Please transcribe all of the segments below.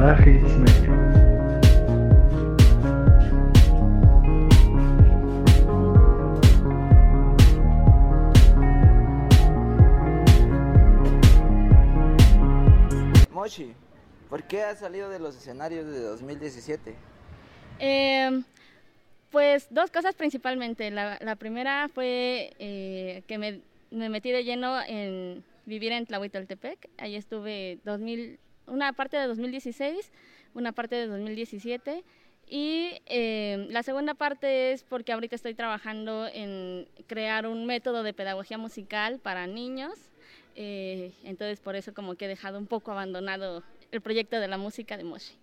para Hits Media. Moshi, ¿por qué has salido de los escenarios de 2017? Eh, pues dos cosas principalmente. La, la primera fue eh, que me, me, metí de lleno en vivir en Tlahuitoltepec. Ahí estuve 2000, una parte de 2016, una parte de 2017. Y eh, la segunda parte es porque ahorita estoy trabajando en crear un método de pedagogía musical para niños. Eh, entonces por eso como que he dejado un poco abandonado el proyecto de la música de Moshi.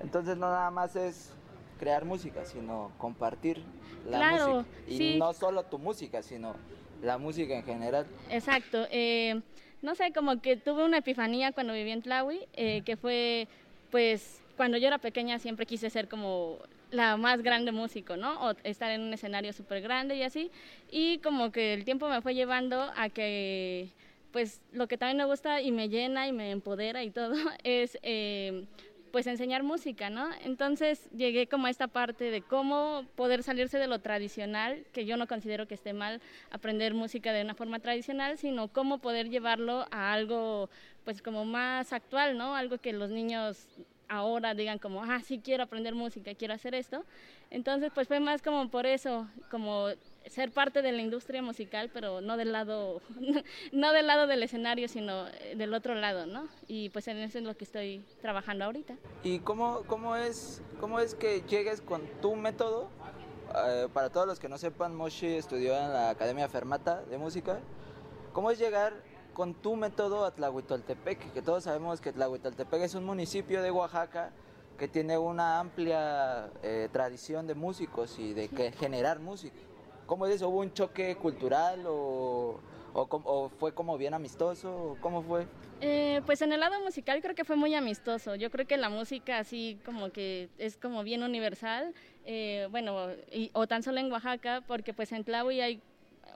Entonces no nada más es crear música, sino compartir la claro, música. Y sí. no solo tu música, sino la música en general. Exacto. Eh, no sé, como que tuve una epifanía cuando viví en Tlahui, eh, que fue, pues, cuando yo era pequeña siempre quise ser como la más grande músico, ¿no? O estar en un escenario súper grande y así. Y como que el tiempo me fue llevando a que, pues, lo que también me gusta y me llena y me empodera y todo es... Eh, pues enseñar música, ¿no? Entonces llegué como a esta parte de cómo poder salirse de lo tradicional, que yo no considero que esté mal aprender música de una forma tradicional, sino cómo poder llevarlo a algo pues como más actual, ¿no? Algo que los niños ahora digan como, ah, sí quiero aprender música, quiero hacer esto. Entonces pues fue más como por eso, como ser parte de la industria musical, pero no del lado, no del lado del escenario, sino del otro lado, ¿no? Y pues en eso es lo que estoy trabajando ahorita. ¿Y cómo, cómo, es, cómo es que llegues con tu método? Eh, para todos los que no sepan, Moshi estudió en la Academia Fermata de Música. ¿Cómo es llegar con tu método a Tlahuitoltepec? Que todos sabemos que Tlahuitoltepec es un municipio de Oaxaca que tiene una amplia eh, tradición de músicos y de que generar música. ¿Cómo es eso? ¿Hubo un choque cultural o, fue como bien amistoso? ¿Cómo fue? Eh, pues en el lado musical creo que fue muy amistoso. Yo creo que la música así como que es como bien universal, eh, bueno, y, o tan solo en Oaxaca, porque pues en Tlahui hay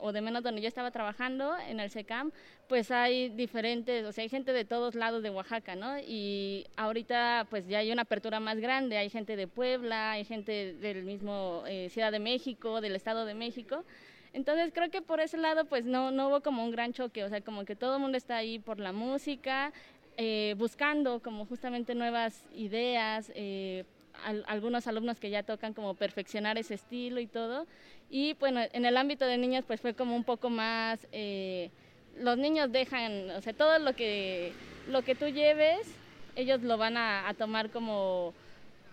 o de menos donde yo estaba trabajando, en el SECAM, pues hay diferentes, o sea, hay gente de todos lados de Oaxaca, ¿no? Y ahorita pues ya hay una apertura más grande, hay gente de Puebla, hay gente del mismo eh, Ciudad de México, del Estado de México. Entonces creo que por ese lado pues no, no hubo como un gran choque, o sea, como que todo el mundo está ahí por la música, eh, buscando como justamente nuevas ideas, eh, al, algunos alumnos que ya tocan como perfeccionar ese estilo y todo. Y bueno, en el ámbito de niños pues fue como un poco más, eh, los niños dejan, o sea, todo lo que, lo que tú lleves, ellos lo van a, a tomar como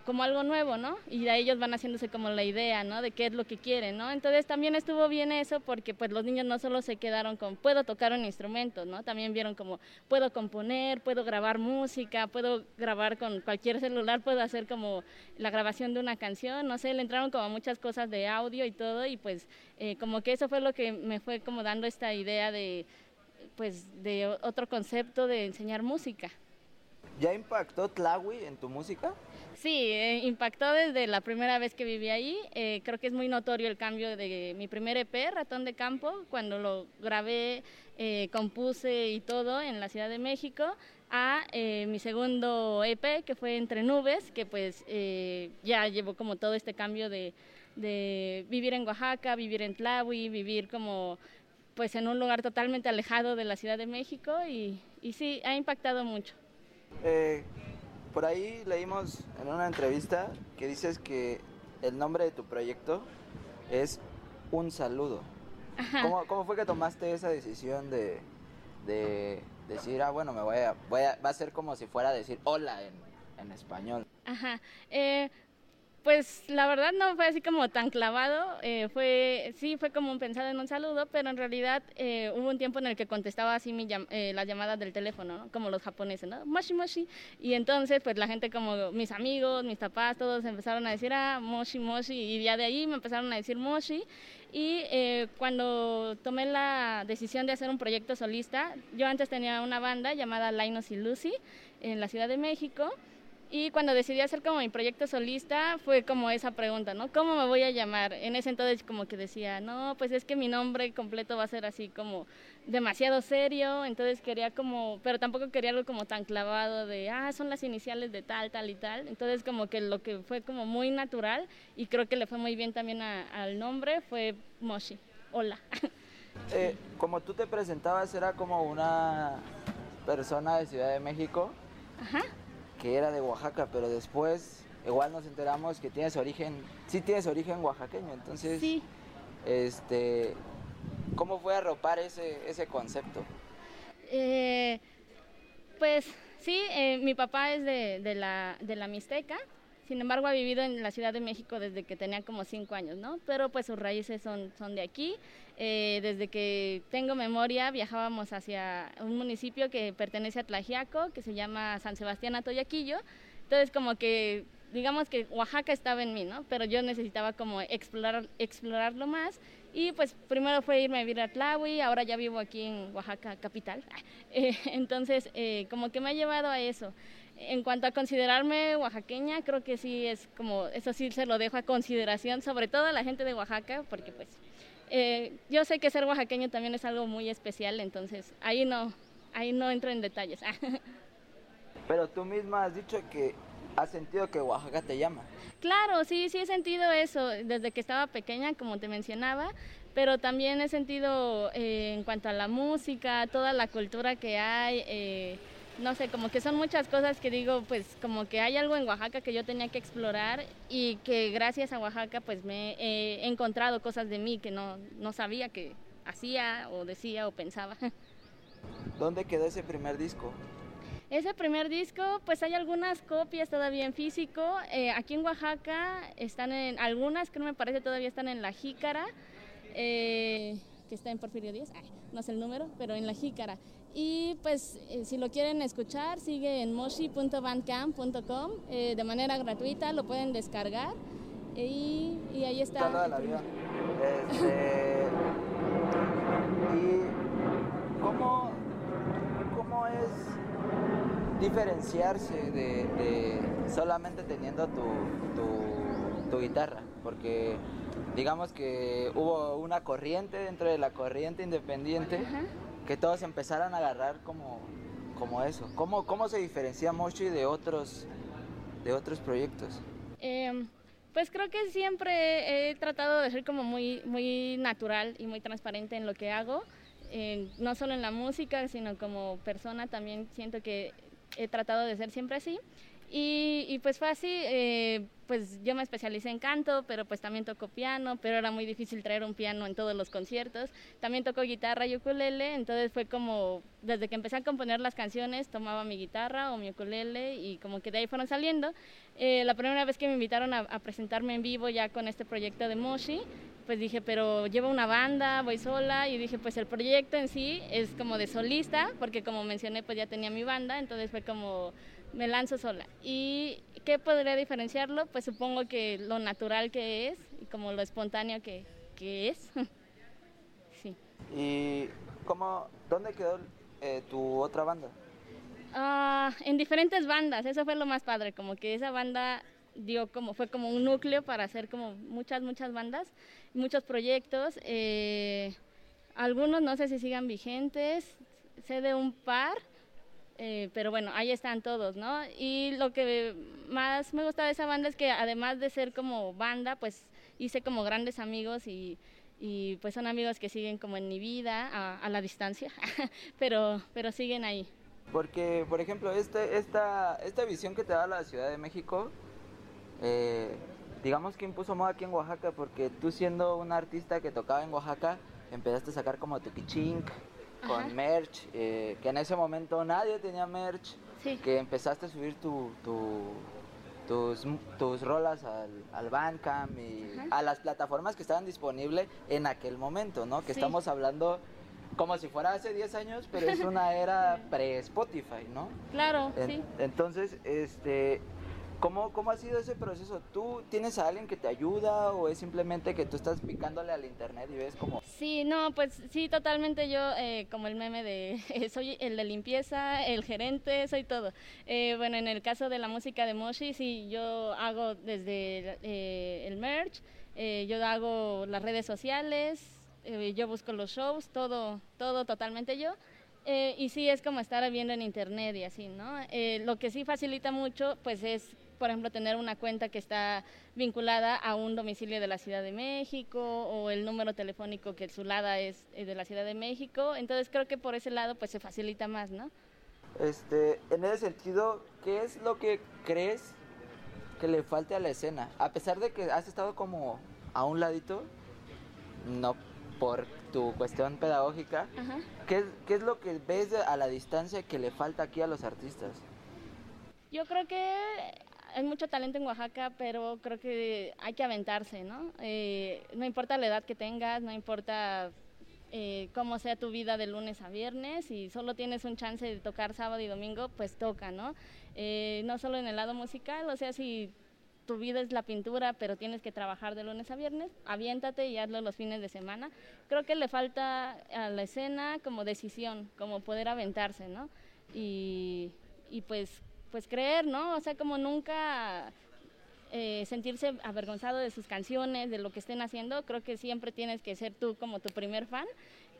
como algo nuevo, ¿no? Y de ellos van haciéndose como la idea, ¿no? De qué es lo que quieren, ¿no? Entonces también estuvo bien eso porque pues los niños no solo se quedaron con puedo tocar un instrumento, ¿no? También vieron como puedo componer, puedo grabar música, puedo grabar con cualquier celular, puedo hacer como la grabación de una canción, no sé, le entraron como muchas cosas de audio y todo y pues eh, como que eso fue lo que me fue como dando esta idea de pues de otro concepto de enseñar música. ¿Ya impactó Tlahui en tu música? Sí, eh, impactó desde la primera vez que viví ahí. Eh, creo que es muy notorio el cambio de mi primer EP, Ratón de Campo, cuando lo grabé, eh, compuse y todo en la Ciudad de México, a eh, mi segundo EP, que fue Entre Nubes, que pues ya llevó como todo este cambio de, de vivir en Oaxaca, vivir en Tlahui, vivir como pues en un lugar totalmente alejado de la Ciudad de México y, y sí, ha impactado mucho. Eh, por ahí leímos en una entrevista que dices que el nombre de tu proyecto es Un Saludo. ¿Cómo, ¿Cómo, fue que tomaste esa decisión de, de, decir, ah, bueno, me voy a, voy a, va a ser como si fuera a decir hola en, en español? Ajá. Eh, pues la verdad no fue así como tan clavado, eh, fue sí fue como pensado en un saludo, pero en realidad eh, hubo un tiempo en el que contestaba así mi, eh, las llamadas del teléfono, ¿no? como los japoneses, ¿no? Moshi Moshi, y entonces pues la gente como mis amigos, mis papás, todos empezaron a decir, ah, Moshi Moshi, y ya de ahí me empezaron a decir Moshi, y eh, cuando tomé la decisión de hacer un proyecto solista, yo antes tenía una banda llamada Linus y Lucy en la Ciudad de México, Y cuando decidí hacer como mi proyecto solista, fue como esa pregunta, ¿no? ¿Cómo me voy a llamar? En ese entonces como que decía, no, pues es que mi nombre completo va a ser así como demasiado serio, entonces quería como, pero tampoco quería algo como tan clavado de, ah, son las iniciales de tal, tal y tal. Entonces como que lo que fue como muy natural y creo que le fue muy bien también al nombre fue Moshi. Hola. Eh, como tú te presentabas, era como una persona de Ciudad de México. Ajá que era de Oaxaca, pero después igual nos enteramos que tienes origen, sí tienes origen oaxaqueño, entonces, sí. este, ¿cómo fue arropar ese, ese concepto? Eh, pues sí, eh, mi papá es de, de, la, de la Mixteca, sin embargo ha vivido en la Ciudad de México desde que tenía como cinco años, ¿no? Pero pues sus raíces son, son de aquí. Eh, desde que tengo memoria viajábamos hacia un municipio que pertenece a Tlajiaco, que se llama San Sebastián Atoyaquillo. Entonces como que digamos que Oaxaca estaba en mí, ¿no? Pero yo necesitaba como explorar, explorarlo más. Y pues primero fue irme a vivir a Tlahui, ahora ya vivo aquí en Oaxaca capital. Eh, entonces eh, como que me ha llevado a eso. En cuanto a considerarme oaxaqueña, creo que sí es como, eso sí se lo dejo a consideración, sobre todo a la gente de Oaxaca, porque pues eh, yo sé que ser oaxaqueño también es algo muy especial, entonces ahí no, ahí no entro en detalles. Pero tú misma has dicho que has sentido que Oaxaca te llama. Claro, sí, sí he sentido eso desde que estaba pequeña, como te mencionaba, pero también he sentido eh, en cuanto a la música, toda la cultura que hay. Eh, no sé, como que son muchas cosas que digo, pues como que hay algo en Oaxaca que yo tenía que explorar y que gracias a Oaxaca pues me he encontrado cosas de mí que no, no sabía que hacía o decía o pensaba. ¿Dónde quedó ese primer disco? Ese primer disco, pues hay algunas copias todavía en físico. Eh, aquí en Oaxaca están en, algunas que no me parece todavía están en La Jícara, eh, que está en Porfirio Díaz, no sé el número, pero en La Jícara. Y pues eh, si lo quieren escuchar, sigue en moshi.bandcamp.com eh, de manera gratuita, lo pueden descargar y, y ahí está. Este, ¿Y cómo, cómo es diferenciarse de, solamente teniendo tu, tu, guitarra? Porque digamos que hubo una corriente dentro de la corriente independiente que todos empezaran a agarrar como, como eso. ¿Cómo, ¿Cómo se diferencia Moshi de otros, de otros proyectos? Em, pues creo que siempre he tratado de ser como muy, muy natural y muy transparente en lo que hago, no solo en la música, sino como persona también siento que he tratado de ser siempre así. Y, pues fue así, eh, pues yo me especialicé en canto, pero pues también toco piano, pero era muy difícil traer un piano en todos los conciertos. También toco guitarra y ukulele, entonces fue como, desde que empecé a componer las canciones, tomaba mi guitarra o mi ukulele y como que de ahí fueron saliendo. Eh, la primera vez que me invitaron a, a, presentarme en vivo ya con este proyecto de Moshi, pues dije, pero llevo una banda, voy sola y dije, pues el proyecto en sí es como de solista, porque como mencioné, pues ya tenía mi banda, entonces fue como me lanzo sola. ¿Y qué podría diferenciarlo? Pues supongo que lo natural que es y como lo espontáneo que, que es. sí. ¿Y cómo, dónde quedó eh, tu otra banda? Ah, en diferentes bandas, eso fue lo más padre, como que esa banda dio como, fue como un núcleo para hacer como muchas, muchas bandas, muchos proyectos. Eh, algunos no sé si sigan vigentes, sé de un par, eh, pero bueno, ahí están todos, ¿no? Y lo que más me gusta de esa banda es que además de ser como banda, pues hice como grandes amigos y, y pues son amigos que siguen como en mi vida a, a la distancia, pero, pero siguen ahí. Porque, por ejemplo, este, esta, esta visión que te da la Ciudad de México, eh, digamos que impuso moda aquí en Oaxaca, porque tú siendo un artista que tocaba en Oaxaca, empezaste a sacar como tu kichink, con merch, eh, que en ese momento nadie tenía merch, que empezaste a subir tu, tus, tus rolas al, al Bandcamp y a las plataformas que estaban disponibles en aquel momento, ¿no? Que estamos hablando como si fuera hace 10 años, pero es una era pre-Spotify, ¿no? Claro, sí. Entonces, este, ¿Cómo, ¿Cómo ha sido ese proceso? ¿Tú tienes a alguien que te ayuda o es simplemente que tú estás picándole al internet y ves como... Sí, no, pues sí, totalmente yo, eh, como el meme de soy el de limpieza, el gerente, soy todo. Eh, bueno, en el caso de la música de Moshi, sí, yo hago desde eh, el merch, yo hago las redes sociales, yo busco los shows, todo, todo totalmente yo. y sí, es como estar viendo en internet y así, ¿no? lo que sí facilita mucho, pues es por ejemplo, tener una cuenta que está vinculada a un domicilio de la Ciudad de México o el número telefónico que su LADA es de la Ciudad de México. Entonces creo que por ese lado pues se facilita más, ¿no? Este, en ese sentido, ¿qué es lo que crees que le falte a la escena? A pesar de que has estado como a un ladito, no por tu cuestión pedagógica, ¿qué, ¿qué es lo que ves a la distancia que le falta aquí a los artistas? Yo creo que hay mucho talento en Oaxaca, pero creo que hay que aventarse, ¿no? Eh, no importa la edad que tengas, no importa eh, cómo sea tu vida de lunes a viernes, y solo tienes un chance de tocar sábado y domingo, pues toca, ¿no? Eh, no solo en el lado musical, o sea, si tu vida es la pintura, pero tienes que trabajar de lunes a viernes, aviéntate y hazlo los fines de semana. Creo que le falta a la escena como decisión, como poder aventarse, ¿no? Y, y pues pues creer, ¿no? O sea, como nunca eh, sentirse avergonzado de sus canciones, de lo que estén haciendo, creo que siempre tienes que ser tú como tu primer fan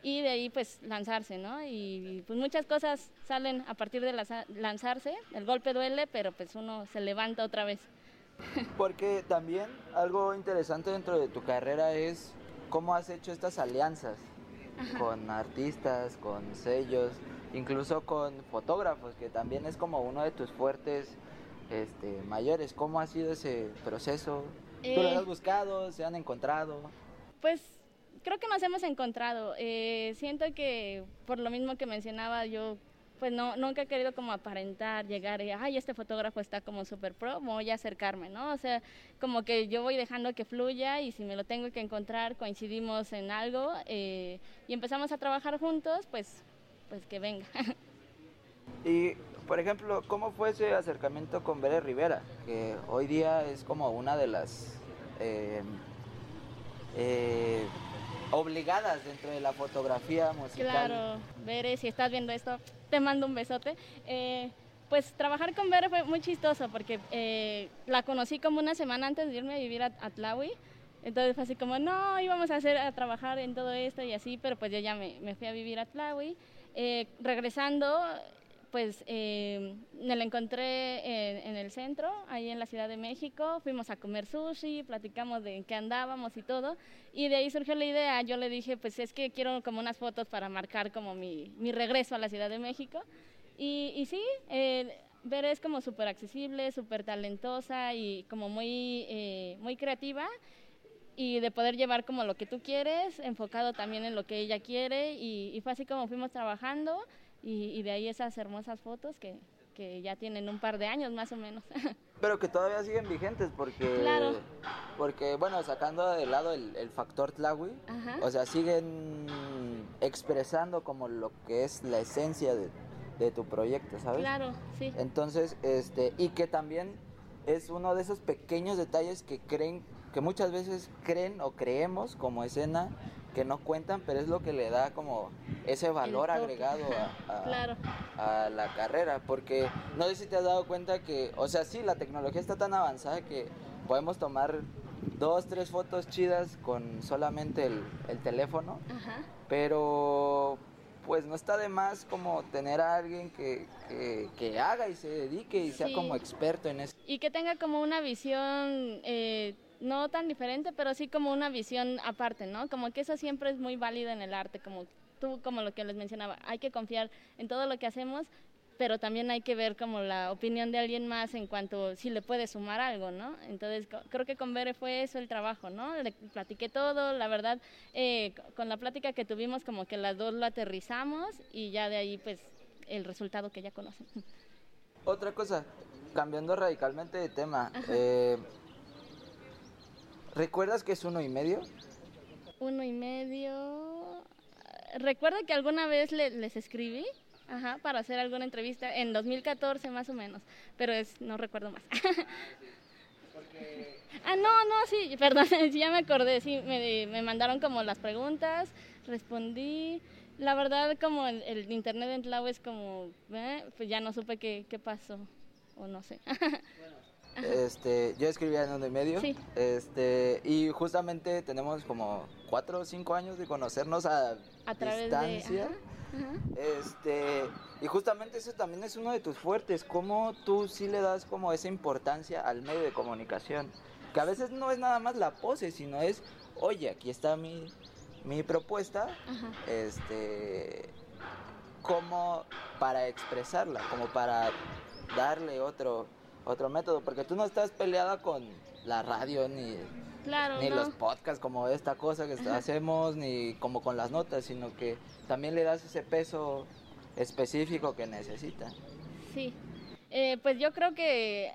y de ahí pues lanzarse, ¿no? Y pues muchas cosas salen a partir de lanzarse, el golpe duele, pero pues uno se levanta otra vez. Porque también algo interesante dentro de tu carrera es cómo has hecho estas alianzas con artistas, con sellos incluso con fotógrafos, que también es como uno de tus fuertes este, mayores. ¿Cómo ha sido ese proceso? ¿Tú lo eh, has buscado? ¿Se han encontrado? Pues creo que nos hemos encontrado. Eh, siento que por lo mismo que mencionaba yo, pues no, nunca he querido como aparentar, llegar y, ay, este fotógrafo está como super pro, voy a acercarme, ¿no? O sea, como que yo voy dejando que fluya y si me lo tengo que encontrar, coincidimos en algo eh, y empezamos a trabajar juntos, pues pues que venga. Y, por ejemplo, ¿cómo fue ese acercamiento con Bere Rivera? Que hoy día es como una de las eh, eh, obligadas dentro de la fotografía musical. Claro, Bere, si estás viendo esto, te mando un besote. Eh, pues trabajar con Bere fue muy chistoso porque la conocí como una semana antes de irme a vivir a, a Tlahui. Entonces fue así como, no, íbamos a hacer a trabajar en todo esto y así, pero pues yo ya me, me fui a vivir a Tlahui. Eh, regresando, pues eh, me la encontré en, el centro, ahí en la Ciudad de México, fuimos a comer sushi, platicamos de qué andábamos y todo, y de ahí surgió la idea, yo le dije, pues es que quiero como unas fotos para marcar como mi, mi regreso a la Ciudad de México, y, y sí, eh, Ver es como súper accesible, súper talentosa y como muy, eh, muy creativa, y de poder llevar como lo que tú quieres, enfocado también en lo que ella quiere y, fue así como fuimos trabajando y, de ahí esas hermosas fotos que, que, ya tienen un par de años más o menos. Pero que todavía siguen vigentes porque, claro. porque bueno, sacando de lado el, el factor Tlawi, o sea, siguen expresando como lo que es la esencia de, de tu proyecto, ¿sabes? Claro, sí. Entonces, este, y que también es uno de esos pequeños detalles que creen que muchas veces creen o creemos como escena que no cuentan, pero es lo que le da como ese valor agregado a, la carrera, porque no sé si te has dado cuenta que, o sea, sí, la tecnología está tan avanzada que podemos tomar dos, tres fotos chidas con solamente el, teléfono, pero pues no está de más como tener a alguien que, que, haga y se dedique y sea como experto en eso. Y que tenga como una visión eh, no tan diferente, pero sí como una visión aparte, ¿no? Como que eso siempre es muy válido en el arte, como tú, como lo que les mencionaba, hay que confiar en todo lo que hacemos, pero también hay que ver como la opinión de alguien más en cuanto si le puede sumar algo, ¿no? Entonces creo que con Bere fue eso el trabajo, ¿no? Le platiqué todo, la verdad, eh, con la plática que tuvimos como que las dos lo aterrizamos y ya de ahí pues el resultado que ya conocen. Otra cosa, cambiando radicalmente de tema, eh, ¿Recuerdas que es uno y medio? Uno y medio. Recuerdo que alguna vez les escribí, Ajá, para hacer alguna entrevista en 2014 más o menos, pero es no recuerdo más. Ah, no, no, sí, perdón, ya me acordé, sí, me, me mandaron como las preguntas, respondí, la verdad como el, internet en Tlau es como, ¿eh? pues ya no supe qué, qué pasó, o no sé. Este, yo escribía en uno y medio. Este, y justamente tenemos como cuatro o cinco años de conocernos a, a través distancia. De, Este, y justamente eso también es uno de tus fuertes, cómo tú sí le das como esa importancia al medio de comunicación, que a veces no es nada más la pose, sino es, oye, aquí está mi, mi propuesta, este, como para expresarla, como para darle otro otro método, porque tú no estás peleada con la radio ni, ni los podcasts como esta cosa que hacemos, ni como con las notas, sino que también le das ese peso específico que necesita. Sí, eh, pues yo creo que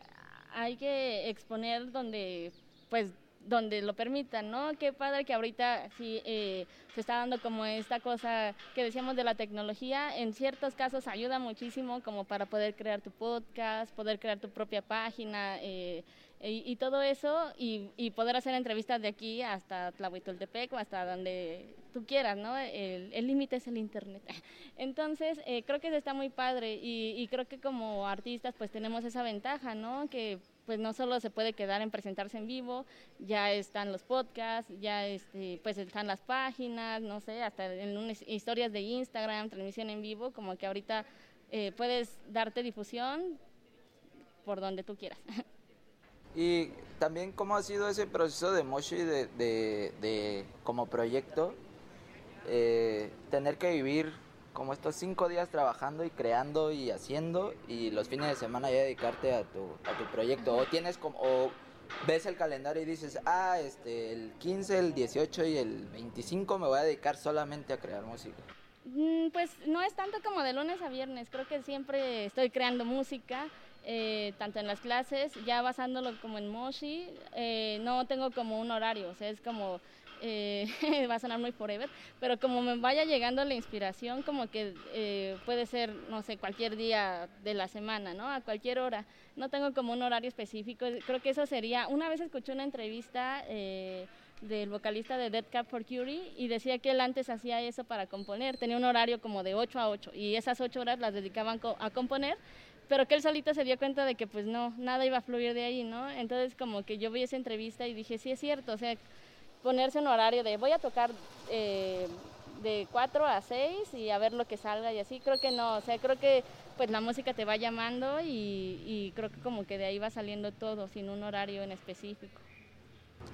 hay que exponer donde pues donde lo permitan, ¿no? Qué padre que ahorita sí eh, se está dando como esta cosa que decíamos de la tecnología, en ciertos casos ayuda muchísimo como para poder crear tu podcast, poder crear tu propia página eh, y, todo eso y, poder hacer entrevistas de aquí hasta Tlahuitoltepec o hasta donde tú quieras, ¿no? El límite es el internet. Entonces, eh, creo que eso está muy padre y, y creo que como artistas pues tenemos esa ventaja, ¿no? Que pues no solo se puede quedar en presentarse en vivo, ya están los podcasts, ya este, pues están las páginas, no sé, hasta en unas historias de Instagram, transmisión en vivo, como que ahorita eh, puedes darte difusión por donde tú quieras. Y también cómo ha sido ese proceso de Moshi de, de, como proyecto, eh, tener que vivir como estos cinco días trabajando y creando y haciendo y los fines de semana ya dedicarte a tu, a tu proyecto. O tienes como o ves el calendario y dices ah este el 15 el 18 y el 25 me voy a dedicar solamente a crear música mm, pues no es tanto como de lunes a viernes creo que siempre estoy creando música eh, tanto en las clases ya basándolo como en Moshi eh, no tengo como un horario o sea es como eh, va a sonar muy forever, pero como me vaya llegando la inspiración, como que eh, puede ser, no sé, cualquier día de la semana, ¿no? A cualquier hora. No tengo como un horario específico. Creo que eso sería, una vez escuché una entrevista eh, del vocalista de Dead Cap for Curie y decía que él antes hacía eso para componer, tenía un horario como de 8 a 8 y esas 8 horas las dedicaban a componer pero que él solito se dio cuenta de que pues no, nada iba a fluir de ahí, ¿no? Entonces como que yo vi esa entrevista y dije, sí es cierto, o sea, ponerse un horario de voy a tocar eh, de 4 a 6 y a ver lo que salga y así, creo que no, o sea, creo que pues la música te va llamando y, creo que como que de ahí va saliendo todo, sin un horario en específico.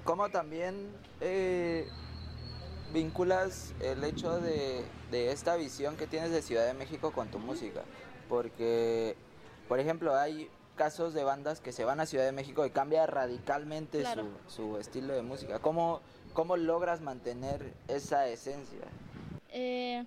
¿Cómo también eh, vinculas el hecho de, de, esta visión que tienes de Ciudad de México con tu música? Porque, por ejemplo, hay casos de bandas que se van a Ciudad de México y cambia radicalmente su, su, estilo de música. ¿Cómo, ¿Cómo logras mantener esa esencia? Eh,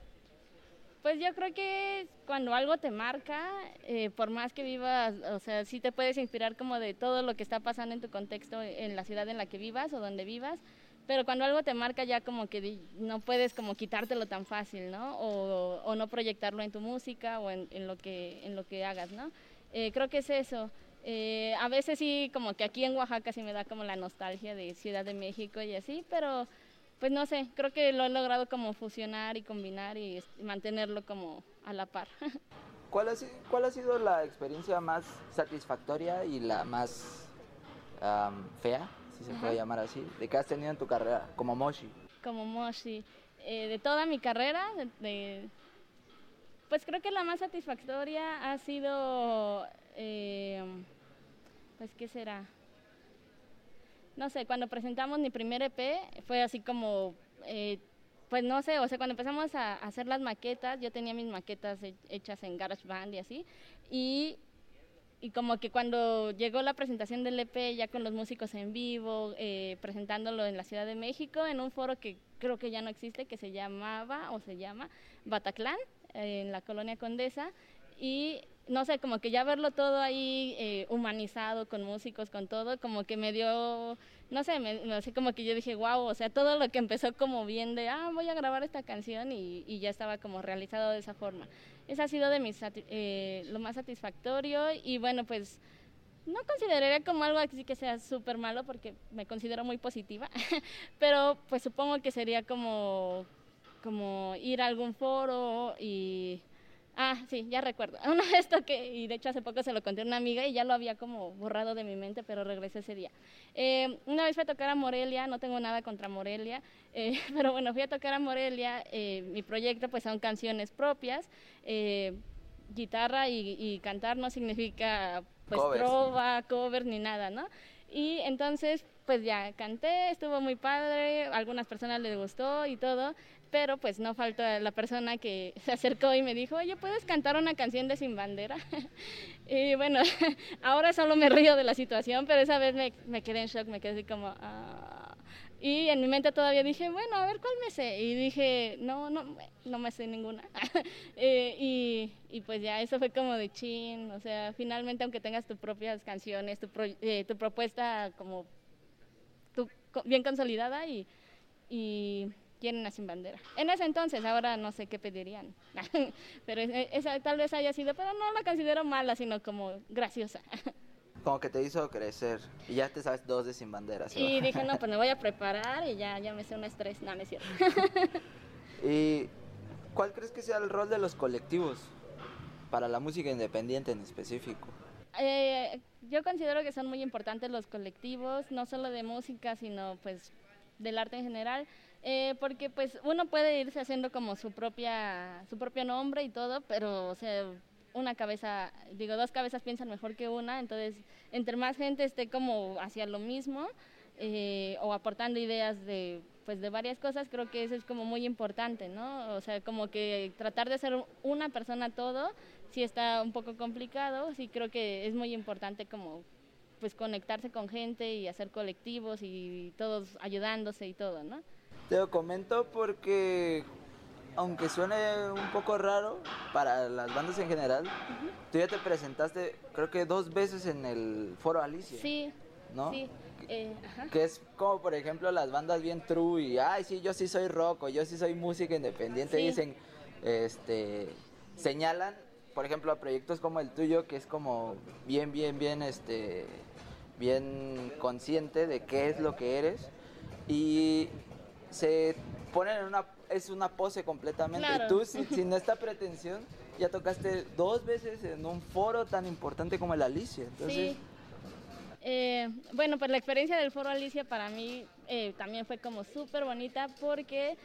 pues yo creo que cuando algo te marca, eh, por más que vivas, o sea, sí te puedes inspirar como de todo lo que está pasando en tu contexto, en la ciudad en la que vivas o donde vivas, pero cuando algo te marca ya como que no puedes como quitártelo tan fácil, ¿no? O, o no proyectarlo en tu música o en, en, lo, que, en lo que hagas, ¿no? Eh, creo que es eso. Eh, a veces sí, como que aquí en Oaxaca sí me da como la nostalgia de Ciudad de México y así, pero pues no sé, creo que lo he logrado como fusionar y combinar y mantenerlo como a la par. ¿Cuál ha, cuál ha sido la experiencia más satisfactoria y la más fea, si se puede llamar así, de que has tenido en tu carrera como Moshi? Como Moshi. Eh, de toda mi carrera, de, pues creo que la más satisfactoria ha sido, eh, pues, ¿qué será? No sé, cuando presentamos mi primer EP fue así como, eh, pues no sé, o sea, cuando empezamos a hacer las maquetas, yo tenía mis maquetas hechas en GarageBand y así, y, y como que cuando llegó la presentación del EP ya con los músicos en vivo, eh, presentándolo en la Ciudad de México, en un foro que creo que ya no existe, que se llamaba o se llama Bataclan, en la colonia Condesa y no sé, como que ya verlo todo ahí eh, humanizado con músicos, con todo, como que me dio no sé, me, me, como que yo dije, wow, o sea, todo lo que empezó como bien de, ah, voy a grabar esta canción y, y ya estaba como realizado de esa forma. Esa ha sido de mis, eh, lo más satisfactorio y bueno, pues no consideraría como algo así que sea súper malo porque me considero muy positiva, pero pues supongo que sería como, como ir a algún foro y Ah, sí, ya recuerdo. Una vez toqué, y de hecho hace poco se lo conté a una amiga y ya lo había como borrado de mi mente, pero regresé ese día. Eh, una vez fui a tocar a Morelia, no tengo nada contra Morelia, eh, pero bueno, fui a tocar a Morelia, eh, mi proyecto pues son canciones propias, guitarra y, cantar no significa pues prova, cover ni nada, ¿no? Y entonces pues ya canté, estuvo muy padre, a algunas personas les gustó y todo, pero pues no falta la persona que se acercó y me dijo, oye, ¿puedes cantar una canción de Sin Bandera? y bueno, ahora solo me río de la situación, pero esa vez me, me quedé en shock, me quedé así como... Ah". Y en mi mente todavía dije, bueno, a ver cuál me sé. Y dije, no, no, no me sé ninguna. Eh, y, y, pues ya, eso fue como de chin. O sea, finalmente, aunque tengas tus propias canciones, tu, eh, tu propuesta como tu, bien consolidada y, y quieren a sin bandera. En ese entonces, ahora no sé qué pedirían, pero esa tal vez haya sido, pero no la considero mala, sino como graciosa. Como que te hizo crecer y ya te sabes dos de sin bandera. Y dije, no, pues me voy a preparar y ya, ya me sé un estrés, no, no es cierto. ¿Y cuál crees que sea el rol de los colectivos para la música independiente en específico? Eh, yo considero que son muy importantes los colectivos, no solo de música, sino pues del arte en general eh, porque pues uno puede irse haciendo como su propia su propio nombre y todo, pero o sea, una cabeza, digo, dos cabezas piensan mejor que una, entonces entre más gente esté como hacia lo mismo eh, o aportando ideas de pues de varias cosas, creo que eso es como muy importante, ¿no? O sea, como que tratar de ser una persona todo, sí está un poco complicado, sí creo que es muy importante como pues conectarse con gente y hacer colectivos y todos ayudándose y todo, ¿no? Te lo comento porque, aunque suene un poco raro para las bandas en general, tú ya te presentaste, creo que dos veces en el Foro Alicia. Sí. ¿No? Sí. Eh, que es como, por ejemplo, las bandas bien true y, ay, sí, yo sí soy rock o yo sí soy música independiente. Dicen, este, señalan, por ejemplo, a proyectos como el tuyo, que es como bien, bien, bien, este, bien consciente de qué es lo que eres. Y se ponen en una, es una pose completamente. Tú, sin, esta pretensión, ya tocaste dos veces en un foro tan importante como el Alicia. Entonces, sí. Eh, bueno, pues la experiencia del foro Alicia para mí eh, también fue como súper bonita porque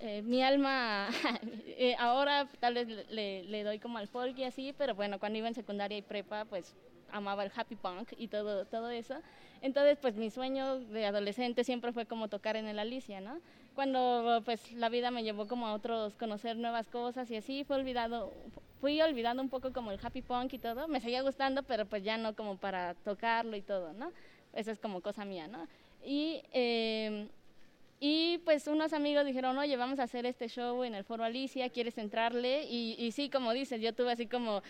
eh, mi alma, ahora tal vez le, le, doy como al folk y así, pero bueno, cuando iba en secundaria y prepa, pues amaba el happy punk y todo, todo eso. Entonces, pues mi sueño de adolescente siempre fue como tocar en el Alicia, ¿no? Cuando pues la vida me llevó como a otros, conocer nuevas cosas y así, fue olvidado, fui olvidando un poco como el happy punk y todo, me seguía gustando, pero pues ya no como para tocarlo y todo, ¿no? Eso es como cosa mía, ¿no? Y, em, y pues unos amigos dijeron, oye, vamos a hacer este show en el Foro Alicia, ¿quieres entrarle? Y, y sí, como dices, yo tuve así como...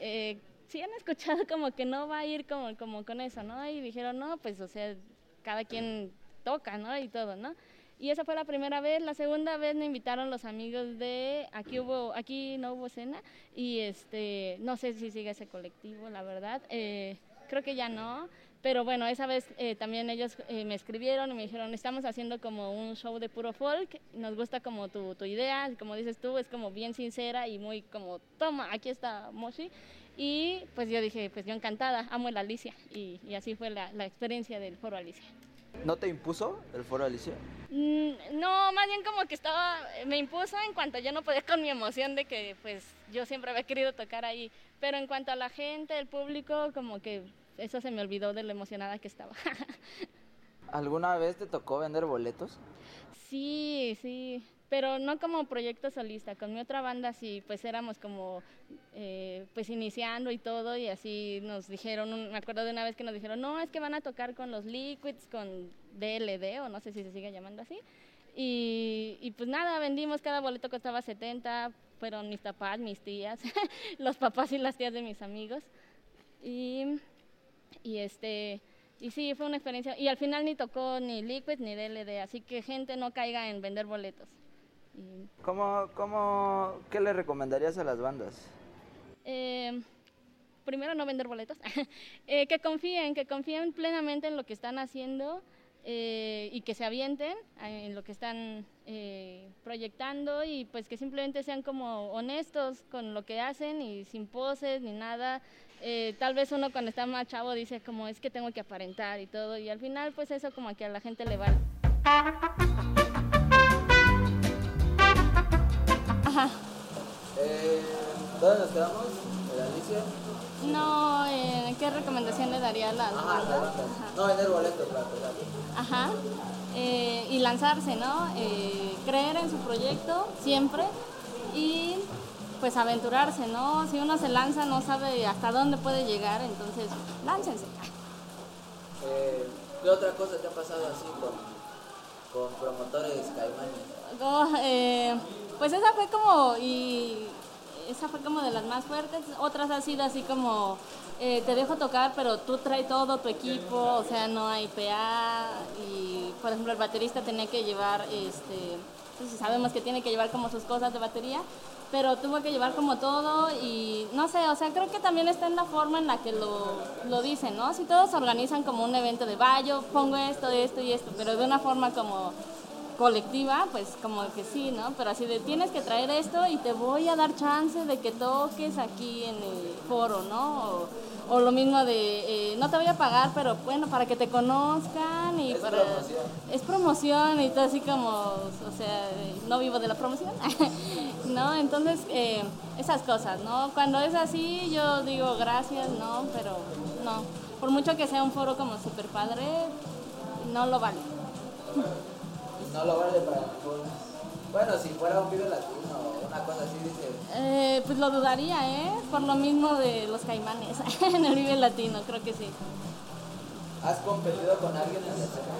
Eh, sí han escuchado como que no va a ir como, como con eso, ¿no? Y dijeron, no, pues, o sea, cada quien toca, ¿no? Y todo, ¿no? Y esa fue la primera vez. La segunda vez me invitaron los amigos de aquí hubo, aquí no hubo cena y este, no sé si sigue ese colectivo, la verdad. Eh, creo que ya no. Pero bueno, esa vez eh, también ellos eh, me escribieron y me dijeron, estamos haciendo como un show de puro folk, nos gusta como tu, tu idea, como dices tú, es como bien sincera y muy como, toma, aquí está Moshi. Y pues yo dije, pues yo encantada, amo el Alicia. Y, y así fue la, la, experiencia del Foro Alicia. ¿No te impuso el Foro Alicia? Mm, no, más bien como que estaba, me impuso en cuanto yo no podía con mi emoción de que pues yo siempre había querido tocar ahí. Pero en cuanto a la gente, el público, como que eso se me olvidó de lo emocionada que estaba. ¿Alguna vez te tocó vender boletos? Sí, sí pero no como proyecto solista, con mi otra banda sí, pues éramos como, eh, pues iniciando y todo, y así nos dijeron, me acuerdo de una vez que nos dijeron, no, es que van a tocar con los Liquids, con DLD, o no sé si se sigue llamando así, y, y pues nada, vendimos, cada boleto costaba 70, fueron mis papás, mis tías, los papás y las tías de mis amigos, y, y este y sí, fue una experiencia. Y al final ni tocó ni Liquid ni DLD, así que gente no caiga en vender boletos. ¿Cómo, cómo, ¿Qué le recomendarías a las bandas? Eh, primero, no vender boletos. Eh, que confíen, que confíen plenamente en lo que están haciendo eh, y que se avienten en lo que están proyectando y pues que simplemente sean como honestos con lo que hacen y sin poses ni nada. Eh, tal vez uno cuando está más chavo dice como es que tengo que aparentar y todo, y al final pues eso como que a la gente le vale. Ajá. Eh, ¿Dónde nos quedamos? ¿En Alicia? No, eh, ¿qué recomendación le daría a las bandas? No, vender boletos, claro, Ajá. Eh, y lanzarse, ¿no? Eh, creer en su proyecto siempre y pues aventurarse, ¿no? Si uno se lanza no sabe hasta dónde puede llegar, entonces láncense. Eh, ¿Qué otra cosa te ha pasado así con, promotores caimanes? Eh, pues esa fue como, y esa fue como de las más fuertes, otras ha sido así como, eh, te dejo tocar, pero tú traes todo tu equipo, o sea, no hay PA, y por ejemplo el baterista tenía que llevar, este, pues sabemos que tiene que llevar como sus cosas de batería, pero tuvo que llevar como todo y no sé, o sea, creo que también está en la forma en la que lo, lo dicen, ¿no? Si todos organizan como un evento de, va, yo pongo esto, esto y esto, pero de una forma como colectiva, pues como que sí, ¿no? Pero así de tienes que traer esto y te voy a dar chance de que toques aquí en el foro, ¿no? O lo mismo de, eh, no te voy a pagar, pero bueno, para que te conozcan y es para... Promoción. Es promoción y todo así como, o sea, no vivo de la promoción, ¿no? Entonces, eh, esas cosas, ¿no? Cuando es así, yo digo gracias, ¿no? Pero no, por mucho que sea un foro como super padre, no lo vale. No lo vale para Bueno, si fuera un video latino o una cosa así, dice. Eh, pues lo dudaría, ¿eh? Por lo mismo de los caimanes en el Vive Latino, creo que sí. ¿Has competido con alguien en la escena?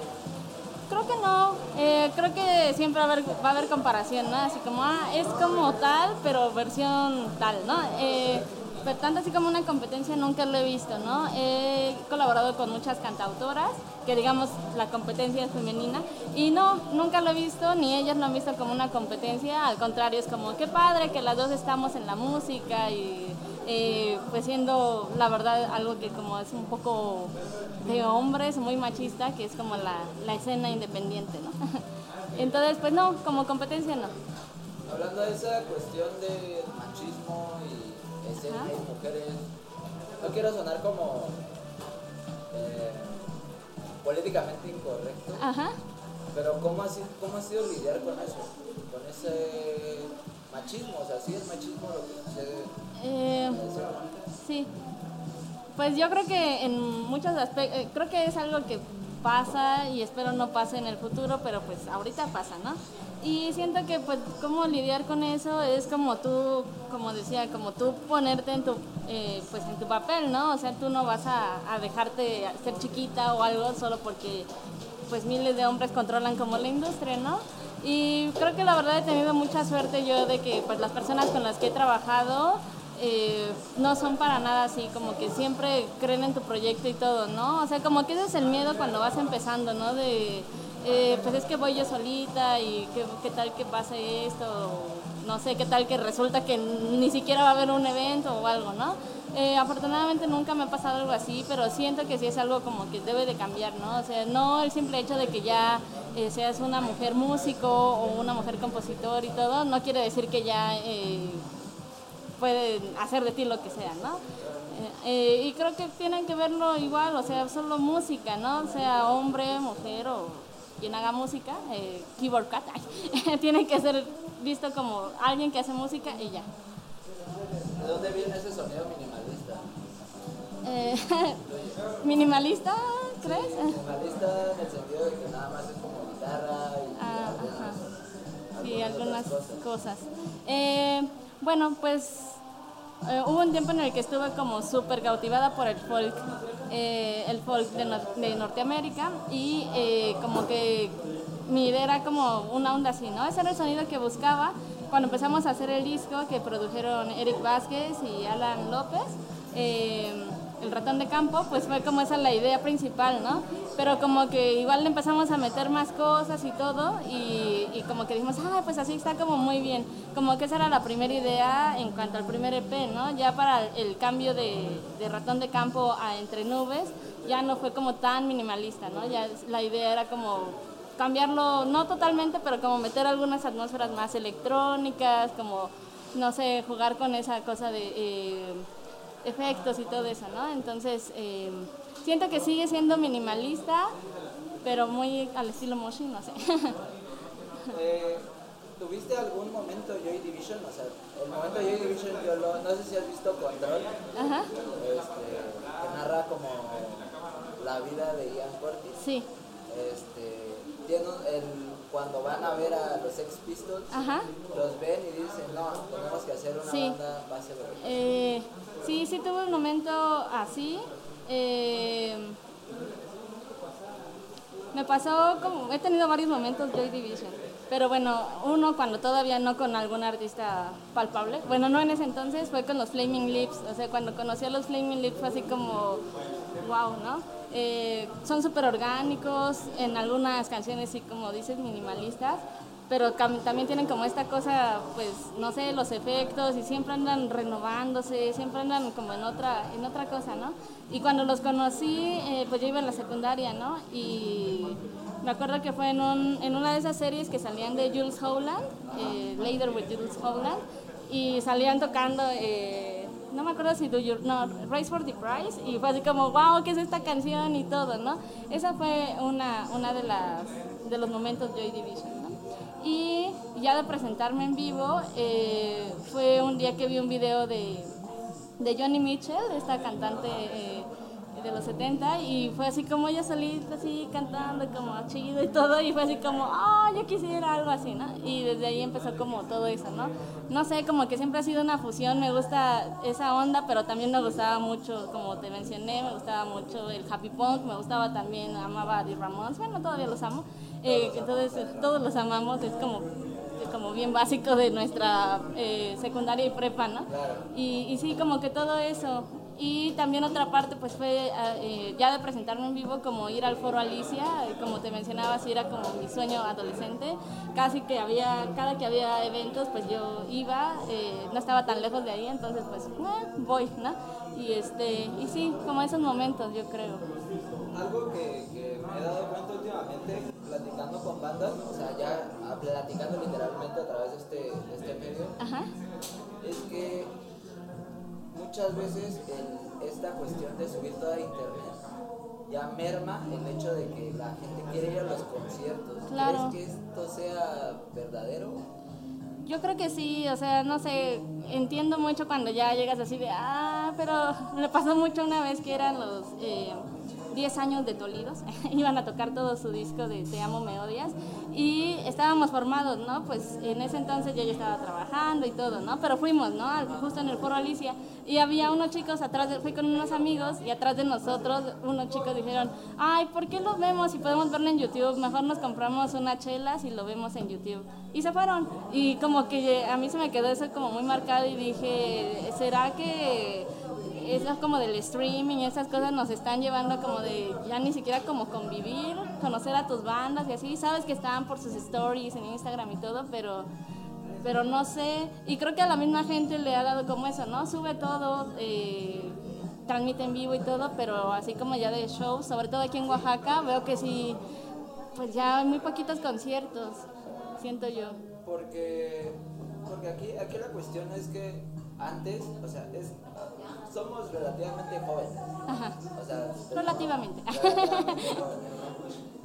Creo que no, eh, creo que siempre va a, haber, va a haber comparación, ¿no? Así como, ah, es como tal, pero versión tal, ¿no? Eh, pero tanto así como una competencia nunca lo he visto, ¿no? He colaborado con muchas cantautoras, que digamos la competencia es femenina, y no, nunca lo he visto, ni ellas lo han visto como una competencia, al contrario, es como, qué padre que las dos estamos en la música y eh, pues siendo la verdad algo que como es un poco de hombres, muy machista, que es como la, la escena independiente, ¿no? Entonces, pues no, como competencia no. Hablando de esa cuestión de machismo y mujeres. No quiero sonar como eh, políticamente incorrecto. Ajá. Pero ¿cómo ha, sido, ¿cómo ha sido lidiar con eso? Con ese machismo, o sea, ¿sí es machismo lo que sucede? Eh, sí. Pues yo creo que en muchos aspectos, eh, creo que es algo que pasa y espero no pase en el futuro, pero pues ahorita pasa, ¿no? Y siento que pues cómo lidiar con eso es como tú, como decía, como tú ponerte en tu, eh, pues en tu papel, ¿no? O sea, tú no vas a, dejarte ser chiquita o algo solo porque pues miles de hombres controlan como la industria, ¿no? Y creo que la verdad he tenido mucha suerte yo de que pues las personas con las que he trabajado eh, no son para nada así, como que siempre creen en tu proyecto y todo, ¿no? O sea, como que ese es el miedo cuando vas empezando, ¿no? De eh, pues es que voy yo solita y qué, tal que pase esto, no sé, qué tal que resulta que ni siquiera va a haber un evento o algo, ¿no? Eh, afortunadamente nunca me ha pasado algo así, pero siento que sí es algo como que debe de cambiar, ¿no? O sea, no el simple hecho de que ya seas una mujer músico o una mujer compositor y todo, no quiere decir que ya pueden hacer de ti lo que sea, ¿no? y creo que tienen que verlo igual, o sea, solo música, ¿no? Sea hombre, mujer o quien haga música, eh, keyboard cat, tiene que ser visto como alguien que hace música y ya. ¿De dónde viene ese sonido minimalista? Eh, ¿Minimalista, crees? Minimalista en el sentido de que nada más es como guitarra y ah, algunas, sí, algunas cosas. Eh, bueno, pues eh, hubo un tiempo en el que estuve como súper cautivada por el folk, eh, el folk de, Norteamérica y eh, como que mi idea era como una onda así, ¿no? Ese era el sonido que buscaba cuando empezamos a hacer el disco que produjeron Eric Vázquez y Alan López. El ratón de campo, pues fue como esa la idea principal, ¿no? Pero como que igual le empezamos a meter más cosas y todo y, como que dijimos, ah, pues así está como muy bien. Como que esa era la primera idea en cuanto al primer EP, ¿no? Ya para el cambio de, de ratón de campo a entre nubes, ya no fue como tan minimalista, ¿no? Ya la idea era como cambiarlo, no totalmente, pero como meter algunas atmósferas más electrónicas, como, no sé, jugar con esa cosa de eh, efectos y todo eso, ¿no? Entonces, eh, siento que sigue siendo minimalista, pero muy al estilo Moshi, no sé. Eh, ¿Tuviste algún momento Joy Division? O sea, el momento Joy Division, yo lo, no sé si has visto Control, Ajá, este, que narra como la vida de Ian Curtis. sí, Este, tiene el, cuando van a ver a los Sex Pistols, ajá. los ven y dicen, no, tenemos que hacer una Sí. banda base de Eh, sí, sí tuve un momento así. Eh, me pasó como, he tenido varios momentos Joy Division, pero bueno, uno cuando todavía no con algún artista palpable, bueno, no en ese entonces, fue con los Flaming Lips, o sea, cuando conocí a los Flaming Lips fue así como, wow, ¿no? Eh, son súper orgánicos, en algunas canciones sí, como dices, minimalistas, pero también tienen como esta cosa, pues, no sé, los efectos y siempre andan renovándose, siempre andan como en otra, en otra cosa, ¿no? Y cuando los conocí, eh, pues yo iba en la secundaria, ¿no? Y me acuerdo que fue en, un- en una de esas series que salían de Jules Holland, eh, Later with Jules Holland, y salían tocando, eh, no me acuerdo si Do Your, no, Race for the Prize, y fue así como, wow, ¿qué es esta canción? y todo, ¿no? Esa fue una, una de, las, de los momentos Joy Division. Y ya de presentarme en vivo, eh, fue un día que vi un video de, de Johnny Mitchell, esta cantante eh, de los 70, y fue así como ella solita, así cantando como chido y todo, y fue así como, ah, yo quisiera algo así, ¿no? Y desde ahí empezó como todo eso, ¿no? No sé, como que siempre ha sido una fusión, me gusta esa onda, pero también me gustaba mucho, como te mencioné, me gustaba mucho el happy punk, me gustaba también, amaba a The Ramones, bueno, todavía los amo, eh, entonces todos los amamos, es como como bien básico de nuestra eh, secundaria y prepa, ¿no? Y, y sí, como que todo eso. Y también otra parte, pues fue eh, ya de presentarme en vivo, como ir al foro Alicia, eh, como te mencionaba, sí era como mi sueño adolescente. Casi que había, cada que había eventos, pues yo iba, eh, no estaba tan lejos de ahí, entonces pues voy, ¿no? Y, este, y sí, como esos momentos, yo creo. Algo que, que me he dado cuenta últimamente, platicando con bandas, o sea, ya platicando literalmente a través de este, de este medio, Ajá, es que muchas veces en esta cuestión de subir todo a internet ya merma el hecho de que la gente quiere ir a los conciertos. Claro. ¿Crees que esto sea verdadero? Yo creo que sí, o sea, no sé, entiendo mucho cuando ya llegas así de, ah, pero me pasó mucho una vez que eran los eh, 10 años de Tolidos, iban a tocar todo su disco de Te amo, me odias, y estábamos formados, ¿no? Pues en ese entonces yo ya estaba trabajando y todo, ¿no? Pero fuimos, ¿no? Justo en el foro Alicia, y había unos chicos atrás, de, fui con unos amigos, y atrás de nosotros unos chicos dijeron, ay, ¿por qué lo vemos si podemos verlo en YouTube? Mejor nos compramos unas chelas y lo vemos en YouTube. Y se fueron, y como que a mí se me quedó eso como muy marcado y dije, ¿será que eso como del streaming esas cosas nos están llevando como de ya ni siquiera como convivir, conocer a tus bandas y así, sabes que están por sus stories en Instagram y todo, pero pero no sé, y creo que a la misma gente le ha dado como eso, ¿no? Sube todo, eh, transmite en vivo y todo, pero así como ya de shows, sobre todo aquí en Oaxaca, veo que sí, pues ya hay muy poquitos conciertos, siento yo. Porque, porque aquí, aquí la cuestión es que antes, o sea, es, somos relativamente jóvenes. Ajá, O sea, relativamente. relativamente jóvenes.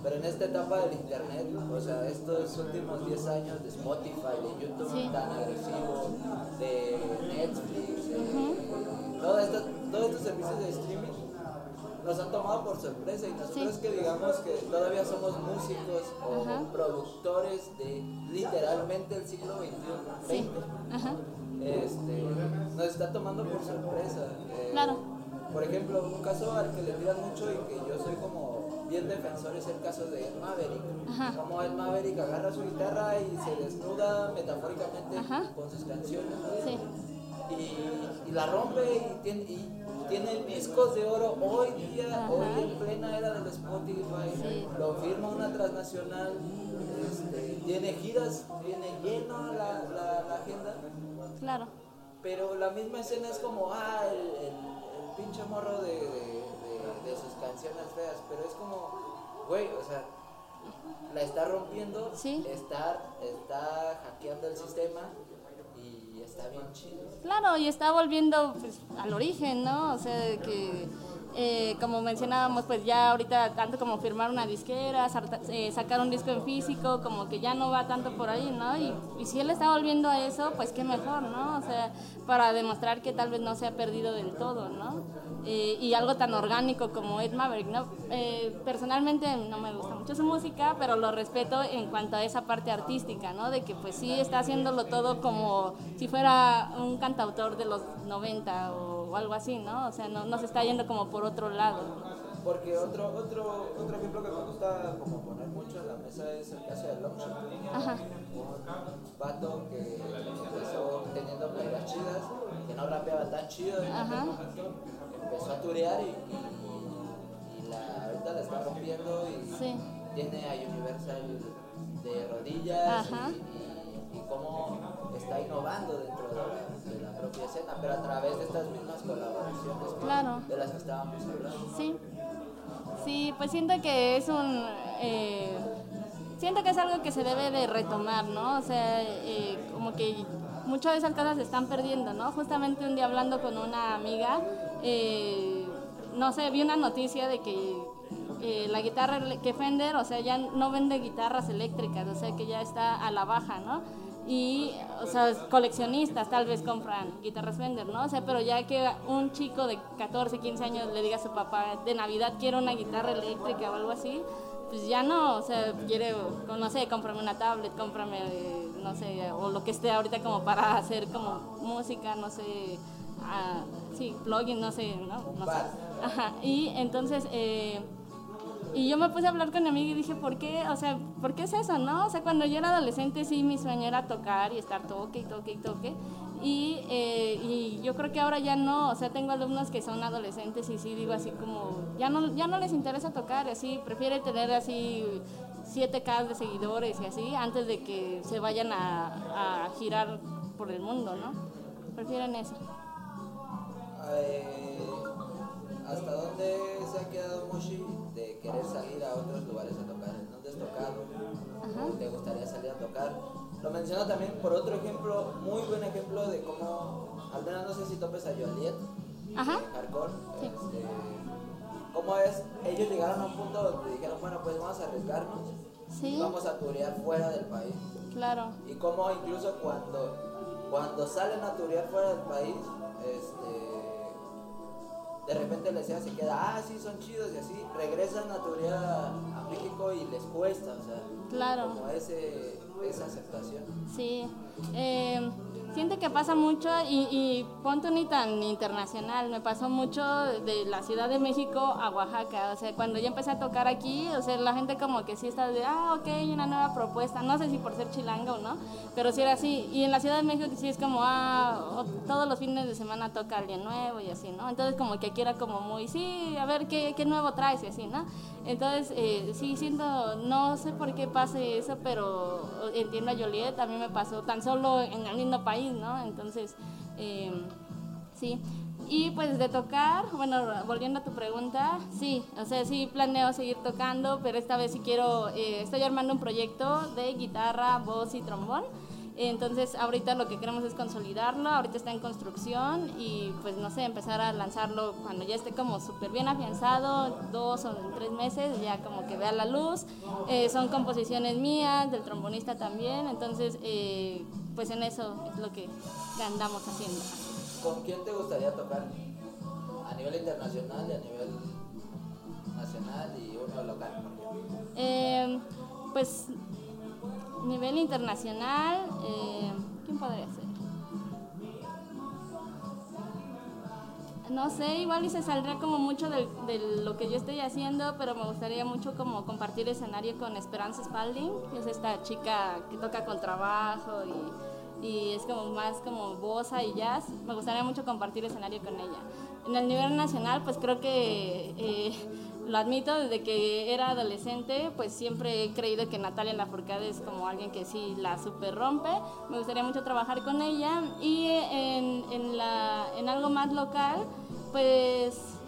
Pero en esta etapa del internet, o sea, estos últimos 10 años de Spotify, de YouTube Sí. tan agresivo, de Netflix, de todo esto- todos estos servicios de streaming, nos han tomado por sorpresa y nosotros Sí. que digamos que todavía somos músicos o Ajá. productores de literalmente el siglo XXI, Sí, 20, ajá, este, nos está tomando por sorpresa. Eh, Claro. Por ejemplo, un caso al que le tiran mucho y que yo soy como bien defensor es el caso de Maverick. Ajá. Como Ed Maverick agarra su guitarra y se desnuda metafóricamente Ajá. con sus canciones y, y la rompe y, tiene, y tiene discos de oro hoy día, hoy en plena era del Spotify, lo firma una transnacional, este, tiene giras, tiene lleno la, la, agenda. Claro. Pero la misma escena es como, ah, el, el, pinche morro de, de, sus canciones feas, pero es como, güey, o sea, la está rompiendo, está, está hackeando el sistema y está bien chido. Claro, y está volviendo pues, al origen, ¿no? O sea, que como mencionábamos, pues ya ahorita tanto como firmar una disquera, eh, sacar un disco en físico, como que ya no va tanto por ahí, ¿no? Y, si él está volviendo a eso, pues qué mejor, ¿no? O sea, para demostrar que tal vez no se ha perdido del todo, ¿no? Eh, y algo tan orgánico como Ed Maverick, ¿no? personalmente no me gusta mucho su música, pero lo respeto en cuanto a esa parte artística, ¿no? De que pues sí está haciéndolo todo como si fuera un cantautor de los 90 o o algo así, ¿no? O sea, no, no se está yendo como por otro lado. Porque otro, otro, otro ejemplo que me gusta como poner mucho en la mesa es el caso de Longshot. Ajá. Un vato que empezó teniendo playas chidas, que no rapeaba tan chido Ajá. empezó a turear y, y, la, ahorita la está rompiendo y sí. tiene a Universal de rodillas y, y, cómo está innovando dentro de la propia escena, pero a través de estas mismas colaboraciones claro. de las que estábamos hablando. Sí, sí, pues siento que es un... Eh, siento que es algo que se debe de retomar, ¿no? O sea, eh, como que muchas de esas cosas se están perdiendo, ¿no? Justamente un día hablando con una amiga, eh, no sé, vi una noticia de que la guitarra que Fender, o sea, ya no vende guitarras eléctricas, o sea, que ya está a la baja, ¿no? Y, o sea, coleccionistas tal vez compran guitarras Fender, ¿no? O sea, pero ya que un chico de 14, 15 años le diga a su papá, de Navidad quiero una guitarra eléctrica o algo así, pues ya no, o sea, quiere, no sé, cómprame una tablet, cómprame, no sé, o lo que esté ahorita como para hacer como música, no sé, ah, sí, plugin, no sé, ¿no? no sé. Ajá, y entonces... Eh, y yo me puse a hablar con mi amiga y dije, ¿por qué? O sea, ¿por qué es eso, no? O sea, cuando yo era adolescente sí mi sueño era tocar y estar toque y toque y toque. Y, eh, yo creo que ahora ya no, o sea, tengo alumnos que son adolescentes y sí digo así como, ya no, ya no les interesa tocar, así, prefiere tener así 7K de seguidores y así, antes de que se vayan a, a girar por el mundo, ¿no? Prefieren eso. Eh, ¿Hasta dónde se ha quedado Moshi de querer salir a otros lugares a tocar? ¿En dónde has tocado? ¿Te gustaría salir a tocar? Lo menciono también por otro ejemplo, muy buen ejemplo de cómo, al menos no sé si topes a Joliet, Ajá. Hardcore, este, cómo es, ellos llegaron a un punto donde dijeron, bueno, pues vamos a arriesgarnos, sí. vamos a turear fuera del país. Claro. Y cómo incluso cuando, cuando salen a turear fuera del país, este, de repente la escena se queda, ah, sí, son chidos y así, regresan a teoría a México y les cuesta, o sea, claro. como ese, esa aceptación. Sí, eh, siente que pasa mucho y, y ponte ni tan internacional, me pasó mucho de la Ciudad de México a Oaxaca, o sea, cuando yo empecé a tocar aquí, o sea, la gente como que sí está de, ah, ok, una nueva propuesta, no sé si por ser chilanga o no, pero sí era así, y en la Ciudad de México sí es como, ah, todos los fines de semana toca alguien nuevo y así, ¿no? Entonces como que aquí era como muy, sí, a ver qué, qué nuevo traes y así, ¿no? Entonces, eh, sí, siento, no sé por qué pase eso, pero entiendo a Joliet, a mí me pasó tan solo en el lindo país, ¿no? Entonces, eh, sí. Y pues de tocar, bueno, volviendo a tu pregunta, sí, o sea, sí planeo seguir tocando, pero esta vez sí quiero, eh, estoy armando un proyecto de guitarra, voz y trombón. Entonces ahorita lo que queremos es consolidarlo, ahorita está en construcción y pues no sé, empezar a lanzarlo cuando ya esté como súper bien afianzado, dos o tres meses, ya como que vea la luz. Eh, son composiciones mías, del trombonista también, entonces eh, pues en eso es lo que andamos haciendo. ¿Con quién te gustaría tocar? A nivel internacional y a nivel nacional y uno local. Eh, pues nivel internacional, eh, ¿quién podría ser? No sé, igual y se saldría como mucho de, lo que yo estoy haciendo, pero me gustaría mucho como compartir escenario con Esperanza Spalding, que es esta chica que toca con trabajo y y es como más como bossa y jazz. Me gustaría mucho compartir escenario con ella. En el nivel nacional, pues creo que eh, lo admito, desde que era adolescente, pues siempre he creído que Natalia Lafourcade es como alguien que sí la super rompe. Me gustaría mucho trabajar con ella. Y en, en, la, en algo más local, pues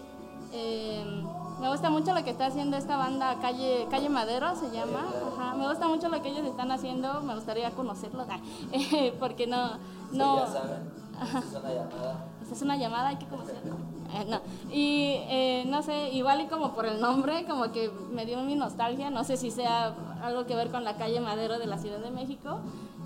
eh, me gusta mucho lo que está haciendo esta banda Calle, Calle Madero, se llama. Ajá, me gusta mucho lo que ellos están haciendo, me gustaría conocerlos, porque no... no Sí, ya saben, esta es una llamada. esta es una llamada, hay que conocerlo. Eh, no. Y eh, no sé, igual y como por el nombre, como que me dio mi nostalgia, no sé si sea algo que ver con la calle Madero de la Ciudad de México.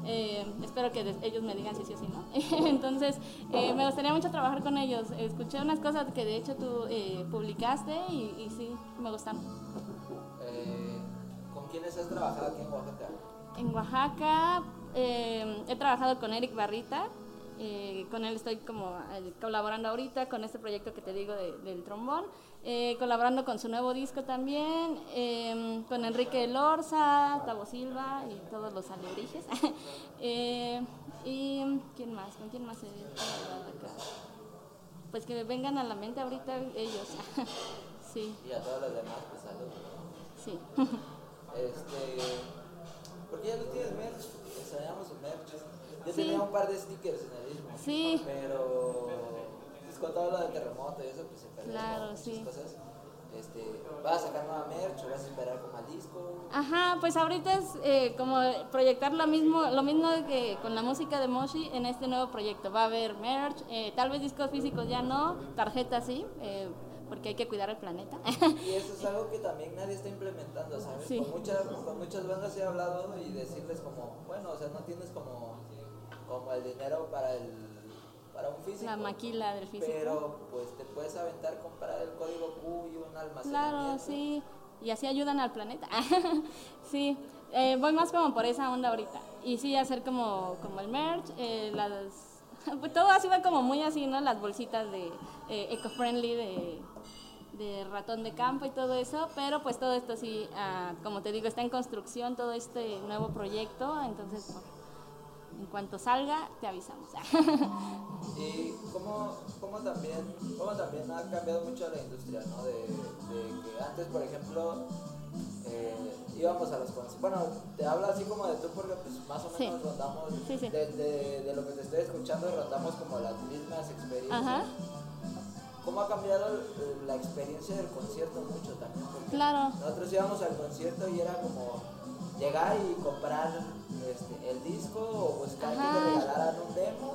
Eh, espero que ellos me digan si sí o si no. Entonces, me gustaría mucho trabajar con ellos. Escuché unas cosas que de hecho tú eh, publicaste y, y sí, me gustan. ¿Con quiénes has trabajado aquí en Oaxaca? En Oaxaca he trabajado con Eric Barrita, eh, con él estoy como eh, colaborando ahorita con este proyecto que te digo de- del trombón, eh, colaborando con su nuevo disco también, eh, con Enrique Lorza, Tavo Silva y todos los alebrijes. Eh, y ¿quién más? ¿Con quién más he acá? Pues que me vengan a la mente ahorita ellos. sí, Y a todos los demás, pues saludos. sí. Este. Porque ya no tienes merch. Extrañamos su merch. Yo Sí. tenía un par de stickers en el mismo. Sí. Pero. Pues con todo lo del terremoto y eso, pues se perdió. Claro, muchas sí. cosas. Este, ¿Vas a sacar nueva merch o vas a esperar como al disco? Ajá, pues ahorita es eh, como proyectar lo mismo, lo mismo que con la música de Moshi en este nuevo proyecto. Va a haber merch, eh, tal vez discos físicos ya no, tarjetas sí, eh, porque hay que cuidar el planeta. Y eso es algo que también nadie está implementando, ¿sabes? Sí. Con, muchas, con muchas bandas he hablado y decirles como, bueno, o sea, no tienes como, como el dinero para el para un físico. la maquila del físico. Pero pues te puedes aventar comprar el código Q y un almacenamiento. Claro, sí, y así ayudan al planeta. sí, eh, voy más como por esa onda ahorita. Y sí, hacer como, como el merch, eh, las... Pues todo ha sido como muy así, ¿no? Las bolsitas de eh, eco-friendly, de, de ratón de campo y todo eso, pero pues todo esto sí, ah, como te digo, está en construcción todo este nuevo proyecto, entonces bueno, en cuanto salga te avisamos. Y cómo, cómo, también, cómo también ha cambiado mucho la industria, ¿no? De, de que antes, por ejemplo, eh, íbamos a los conciertos. Bueno, te hablo así como de tú porque pues más o Sí. menos rondamos, Sí, sí. De, de- de lo que te estoy escuchando, rondamos como las mismas experiencias. Ajá. ¿Cómo ha cambiado eh, la experiencia del concierto mucho también? Porque Claro. Nosotros íbamos al concierto y era como llegar y comprar este, el disco o buscar que Ajá. te regalaran un demo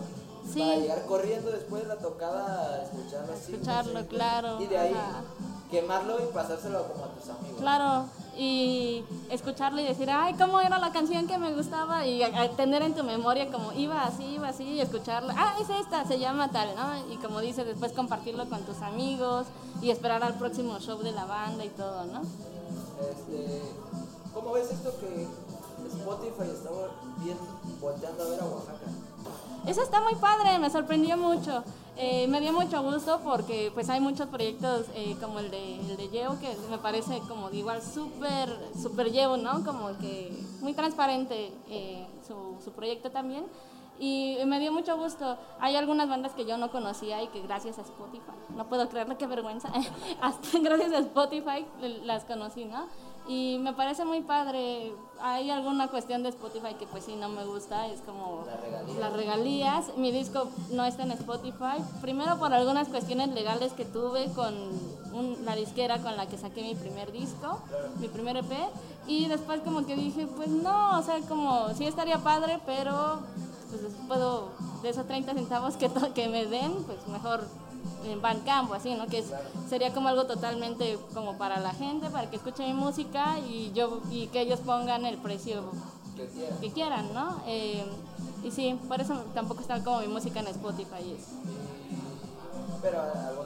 Sí. para llegar corriendo después de la tocada escucharlo así. Escucharlo, no sé, claro, Y de ahí ajá. quemarlo y pasárselo como a tus amigos. Claro, y escucharlo y decir, ay, ¿cómo era la canción que me gustaba? Y a- a tener en tu memoria como iba así, iba así, y escucharla, ah, es esta, se llama tal, ¿no? Y como dices, después compartirlo con tus amigos y esperar al próximo show de la banda y todo, ¿no? Este, ¿Cómo ves esto que Spotify está bien volteando a ver a Oaxaca? Eso está muy padre, me sorprendió mucho. Eh, me dio mucho gusto porque pues hay muchos proyectos eh, como el de, el de Yeo que me parece como igual súper, súper Yeo, ¿no? Como que muy transparente eh, su, su proyecto también. Y me dio mucho gusto. Hay algunas bandas que yo no conocía y que gracias a Spotify, no puedo creerlo, qué vergüenza, hasta gracias a Spotify las conocí, ¿no? Y me parece muy padre. Hay alguna cuestión de Spotify que pues sí no me gusta, es como Las regalías. las regalías. Mi disco no está en Spotify. Primero por algunas cuestiones legales que tuve con un- la disquera con la que saqué mi primer disco, mi primer EP. Y después como que dije, pues no, o sea, como sí estaría padre, pero pues puedo, de esos 30 centavos que me den, pues mejor en Bandcamp o así, ¿no? Que es- sería como algo totalmente como para la gente, para que escuche mi música y yo y que ellos pongan el precio Que quieran. ¿no? Eh, y sí, por eso tampoco está como mi música en Spotify. y eso. Pero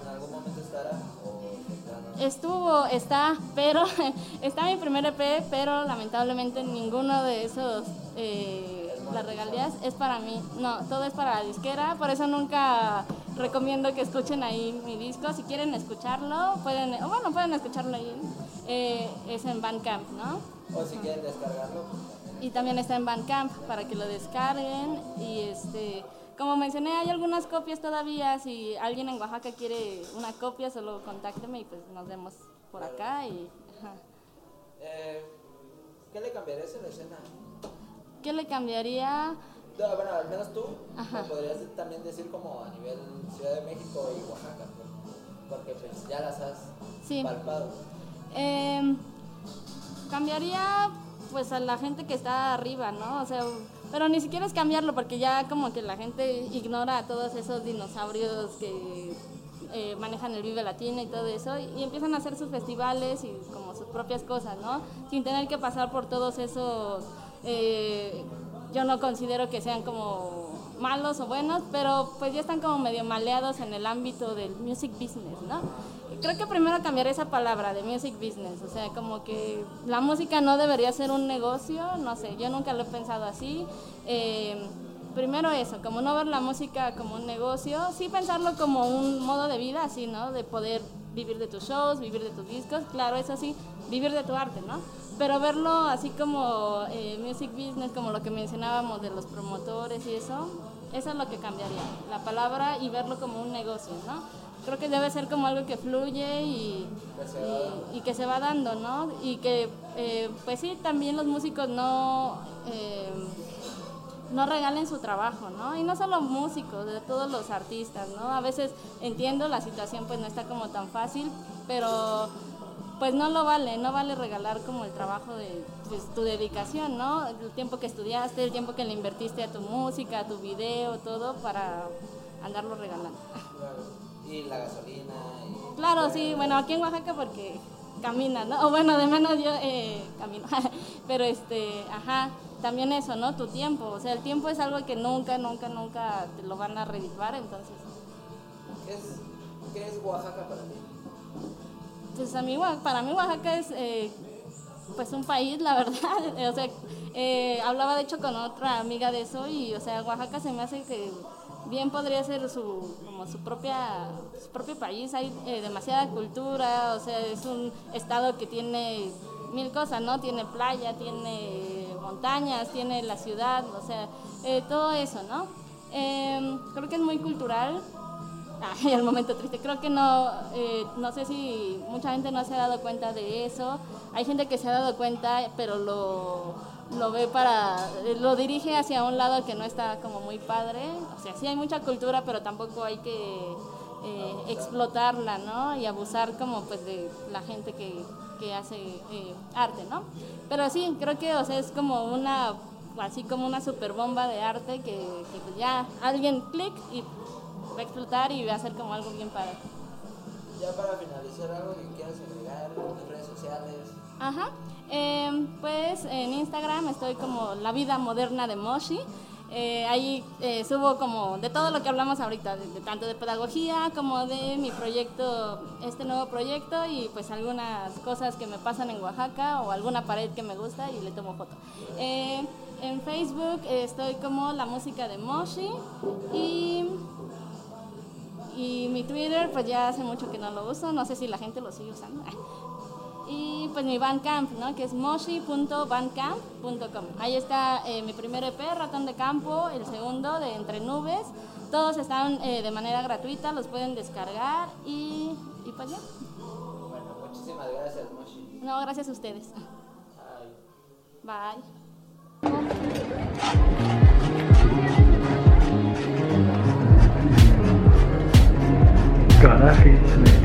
en algún momento estará? Estuvo, está, pero está mi primer EP, pero lamentablemente ninguno de esos, eh, las regalías es para mí. No, todo es para la disquera, por eso nunca recomiendo que escuchen ahí mi disco. Si quieren escucharlo, pueden, o bueno, pueden escucharlo ahí. eh, es en Bandcamp, ¿no? O si quieren descargarlo, pues, y también está en Bandcamp para que lo descarguen y este como mencioné hay algunas copias todavía si alguien en Oaxaca quiere una copia solo contácteme y pues nos vemos por acá y eh, ¿qué le cambiarías a la escena? ¿qué le cambiaría? No, bueno, al menos tú podrías también decir como a nivel Ciudad de México y Oaxaca porque pues ya las has palpado eh, cambiaría pues a la gente que está arriba, ¿no? O sea, pero ni siquiera es cambiarlo porque ya como que la gente ignora a todos esos dinosaurios que eh, manejan el Vive Latino y todo eso y, empiezan a hacer sus festivales y como sus propias cosas, ¿no? Sin tener que pasar por todos esos, eh, yo no considero que sean como malos o buenos, pero pues ya están como medio maleados en el ámbito del music business, ¿no? creo que primero cambiar esa palabra de music business, o sea, como que la música no debería ser un negocio, no sé, yo nunca lo he pensado así. Eh, primero eso, como no ver la música como un negocio, sí pensarlo como un modo de vida, así, ¿no? De poder vivir de tus shows, vivir de tus discos, claro, eso sí, vivir de tu arte, ¿no? Pero verlo así como eh, music business, como lo que mencionábamos de los promotores y eso, eso es lo que cambiaría, la palabra y verlo como un negocio, ¿no? creo que debe ser como algo que fluye y, y, que se va dando, ¿no? Y que, eh, pues sí, también los músicos no, eh, no regalen su trabajo, ¿no? Y no solo músicos, de todos los artistas, ¿no? A veces entiendo, la situación pues no está como tan fácil, pero pues no lo vale, no vale regalar como el trabajo de pues, tu dedicación, ¿no? El tiempo que estudiaste, el tiempo que le invertiste a tu música, a tu video, todo para andarlo regalando. Y la gasolina. Claro, sí, bueno, aquí en Oaxaca porque camina, ¿no? O bueno, de menos yo eh, camino. Pero este, ajá, también eso, ¿no? Tu tiempo. O sea, el tiempo es algo que nunca, nunca, nunca te lo van a redituar, entonces. ¿Qué es, qué es Oaxaca para ti? Pues a mí, para mí Oaxaca es eh, pues un país, la verdad. o sea, eh, hablaba de hecho con otra amiga de eso y, o sea, Oaxaca se me hace que bien podría ser su, como su, propia, su propio país, hay eh, demasiada cultura, o sea, es un estado que tiene mil cosas, ¿no? Tiene playa, tiene montañas, tiene la ciudad, o sea, eh, todo eso, ¿no? Em, creo que es muy cultural. El momento triste. Creo que no, eh, no sé si mucha gente no se ha dado cuenta de eso. Hay gente que se ha dado cuenta, pero lo, lo ve para, lo dirige hacia un lado que no está como muy padre. O sea, sí hay mucha cultura, pero tampoco hay que eh, explotarla, ¿no? Y abusar como pues de la gente que, que hace eh, arte, ¿no? Pero sí, creo que o sea, es como una, así como una super bomba de arte que, que ya alguien clic y va a explotar y va a ser como algo bien padre. Ya para finalizar, algo que quieras agregar en redes sociales. Ajá. Em, pues en Instagram estoy como La Vida Moderna de Moshi. Eh, ahí eh, subo como de todo lo que hablamos ahorita, de, tanto de pedagogía como de mi proyecto, este nuevo proyecto y pues algunas cosas que me pasan en Oaxaca o alguna pared que me gusta y le tomo foto. Eh, en Facebook estoy como La Música de Moshi y, y mi Twitter pues ya hace mucho que no lo uso, no sé si la gente lo sigue usando. y pues mi Bandcamp, ¿no? que es moshi.bandcamp.com. Ahí está eh, mi primer EP, Ratón de Campo, el segundo de Entre Nubes. Todos están eh, de manera gratuita, los pueden descargar y, y pues ya. Bueno, muchísimas gracias, Moshi. No, gracias a ustedes. Bye. Bye. God, I hate snakes.